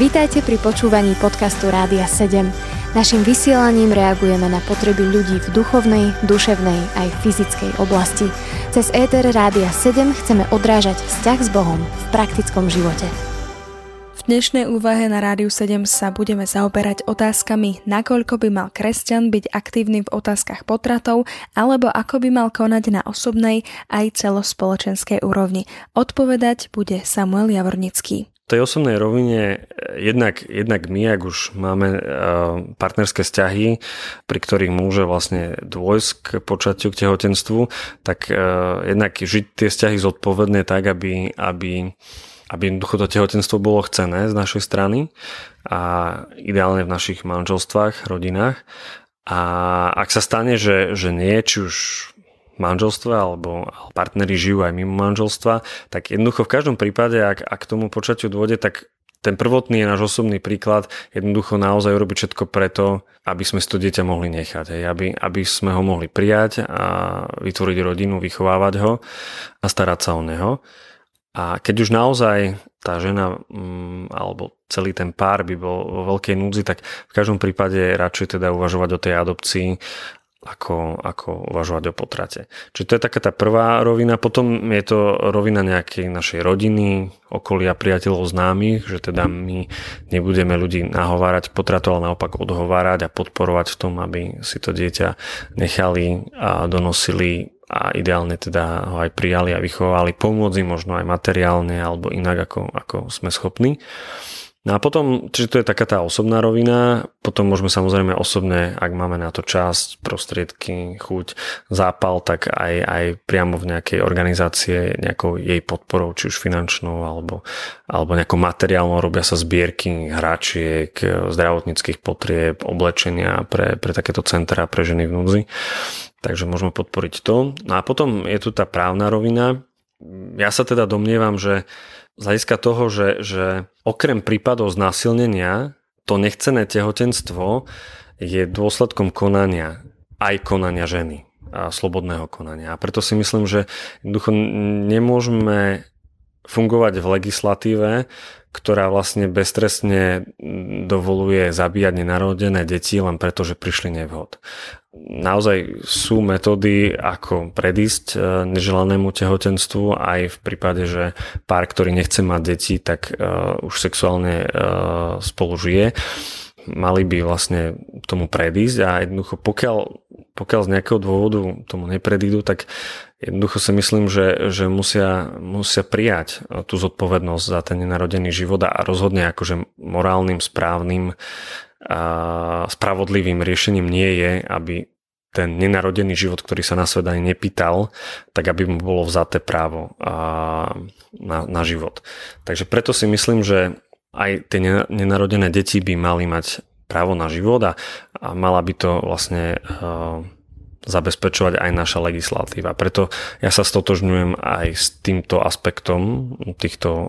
Vítajte pri počúvaní podcastu Rádia 7. Naším vysielaním reagujeme na potreby ľudí v duchovnej, duševnej aj fyzickej oblasti. Cez ETR Rádia 7 chceme odrážať vzťah s Bohom v praktickom živote. V dnešnej úvahe na Rádiu 7 sa budeme zaoberať otázkami, nakoľko by mal kresťan byť aktívny v otázkach potratov, alebo ako by mal konať na osobnej aj celospoločenskej úrovni. Odpovedať bude Samuel Javornický tej osobnej rovine jednak, jednak my, ak už máme uh, partnerské vzťahy, pri ktorých môže vlastne dôjsť k počatiu, k tehotenstvu, tak uh, jednak žiť tie vzťahy zodpovedne tak, aby, aby aby jednoducho to tehotenstvo bolo chcené z našej strany a ideálne v našich manželstvách, rodinách. A ak sa stane, že, že nie, či už manželstve alebo partneri žijú aj mimo manželstva, tak jednoducho v každom prípade, ak, ak k tomu počatiu dôjde, tak ten prvotný je náš osobný príklad, jednoducho naozaj urobiť všetko preto, aby sme si to dieťa mohli nechať, hej, aby, aby sme ho mohli prijať a vytvoriť rodinu, vychovávať ho a starať sa o neho. A keď už naozaj tá žena mm, alebo celý ten pár by bol vo veľkej núdzi, tak v každom prípade radšej teda uvažovať o tej adopcii ako, ako uvažovať o potrate. Čiže to je taká tá prvá rovina. Potom je to rovina nejakej našej rodiny, okolia priateľov známych, že teda my nebudeme ľudí nahovárať potratu, ale naopak odhovárať a podporovať v tom, aby si to dieťa nechali a donosili a ideálne teda ho aj prijali a vychovali, pomôcť možno aj materiálne alebo inak ako, ako sme schopní. No a potom, čiže to je taká tá osobná rovina, potom môžeme samozrejme osobne, ak máme na to čas, prostriedky, chuť, zápal, tak aj, aj priamo v nejakej organizácie nejakou jej podporou, či už finančnou alebo, alebo nejakou materiálnou, robia sa zbierky hračiek, zdravotníckých potrieb, oblečenia pre, pre takéto centra pre ženy v núdzi. Takže môžeme podporiť to. No a potom je tu tá právna rovina. Ja sa teda domnievam, že z hľadiska toho, že, že okrem prípadov znásilnenia to nechcené tehotenstvo je dôsledkom konania, aj konania ženy a slobodného konania. A preto si myslím, že jednoducho nemôžeme fungovať v legislatíve, ktorá vlastne beztrestne dovoluje zabíjať nenarodené deti len preto, že prišli nevhod. Naozaj sú metódy, ako predísť e, neželanému tehotenstvu. Aj v prípade, že pár, ktorý nechce mať deti, tak uh, už sexuálne uh, spolu žije. Mali by vlastne tomu predísť a jednoducho pokiaľ, pokiaľ z nejakého dôvodu tomu nepredídu, tak Jednoducho si myslím, že, že musia, musia prijať tú zodpovednosť za ten nenarodený život a rozhodne akože morálnym, správnym spravodlivým riešením nie je, aby ten nenarodený život, ktorý sa na svet ani nepýtal, tak aby mu bolo vzaté právo na, na život. Takže preto si myslím, že aj tie nenarodené deti by mali mať právo na život a, a mala by to vlastne zabezpečovať aj naša legislatíva. Preto ja sa stotožňujem aj s týmto aspektom týchto um,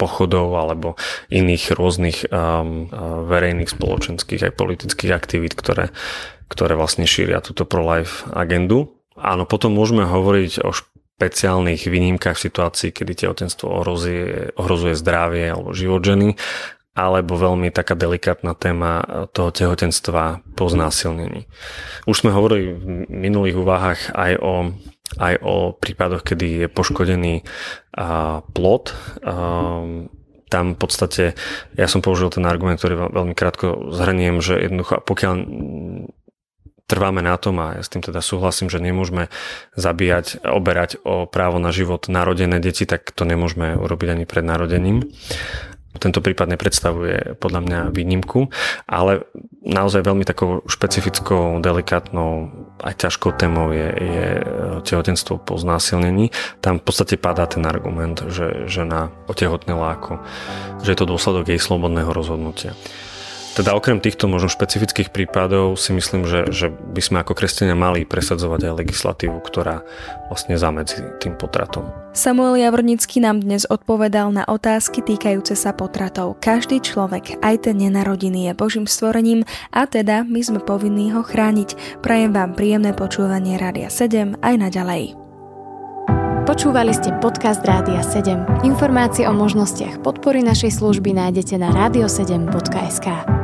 pochodov alebo iných rôznych um, uh, verejných, spoločenských aj politických aktivít, ktoré, ktoré vlastne šíria túto pro-life agendu. Áno, potom môžeme hovoriť o špeciálnych výnimkách v situácii, kedy tehotenstvo ohrozuje, ohrozuje zdravie alebo život ženy alebo veľmi taká delikátna téma toho tehotenstva po znásilnení. Už sme hovorili v minulých úvahách aj o, aj o prípadoch, kedy je poškodený a, plod. A, tam v podstate, ja som použil ten argument, ktorý veľmi krátko zhrniem, že jednoducho pokiaľ trváme na tom a ja s tým teda súhlasím, že nemôžeme zabíjať, oberať o právo na život narodené deti, tak to nemôžeme urobiť ani pred narodením. Tento prípad nepredstavuje podľa mňa výnimku, ale naozaj veľmi takou špecifickou, delikátnou aj ťažkou témou je, je tehotenstvo po znásilnení. Tam v podstate padá ten argument, že žena otehotnela ako, že je to dôsledok jej slobodného rozhodnutia. Teda okrem týchto možno špecifických prípadov si myslím, že, že by sme ako kresťania mali presadzovať aj legislatívu, ktorá vlastne zamedzi tým potratom. Samuel Javornický nám dnes odpovedal na otázky týkajúce sa potratov. Každý človek, aj ten nenarodený, je Božím stvorením a teda my sme povinní ho chrániť. Prajem vám príjemné počúvanie Rádia 7 aj naďalej. Počúvali ste podcast Rádia 7. Informácie o možnostiach podpory našej služby nájdete na radio7.sk.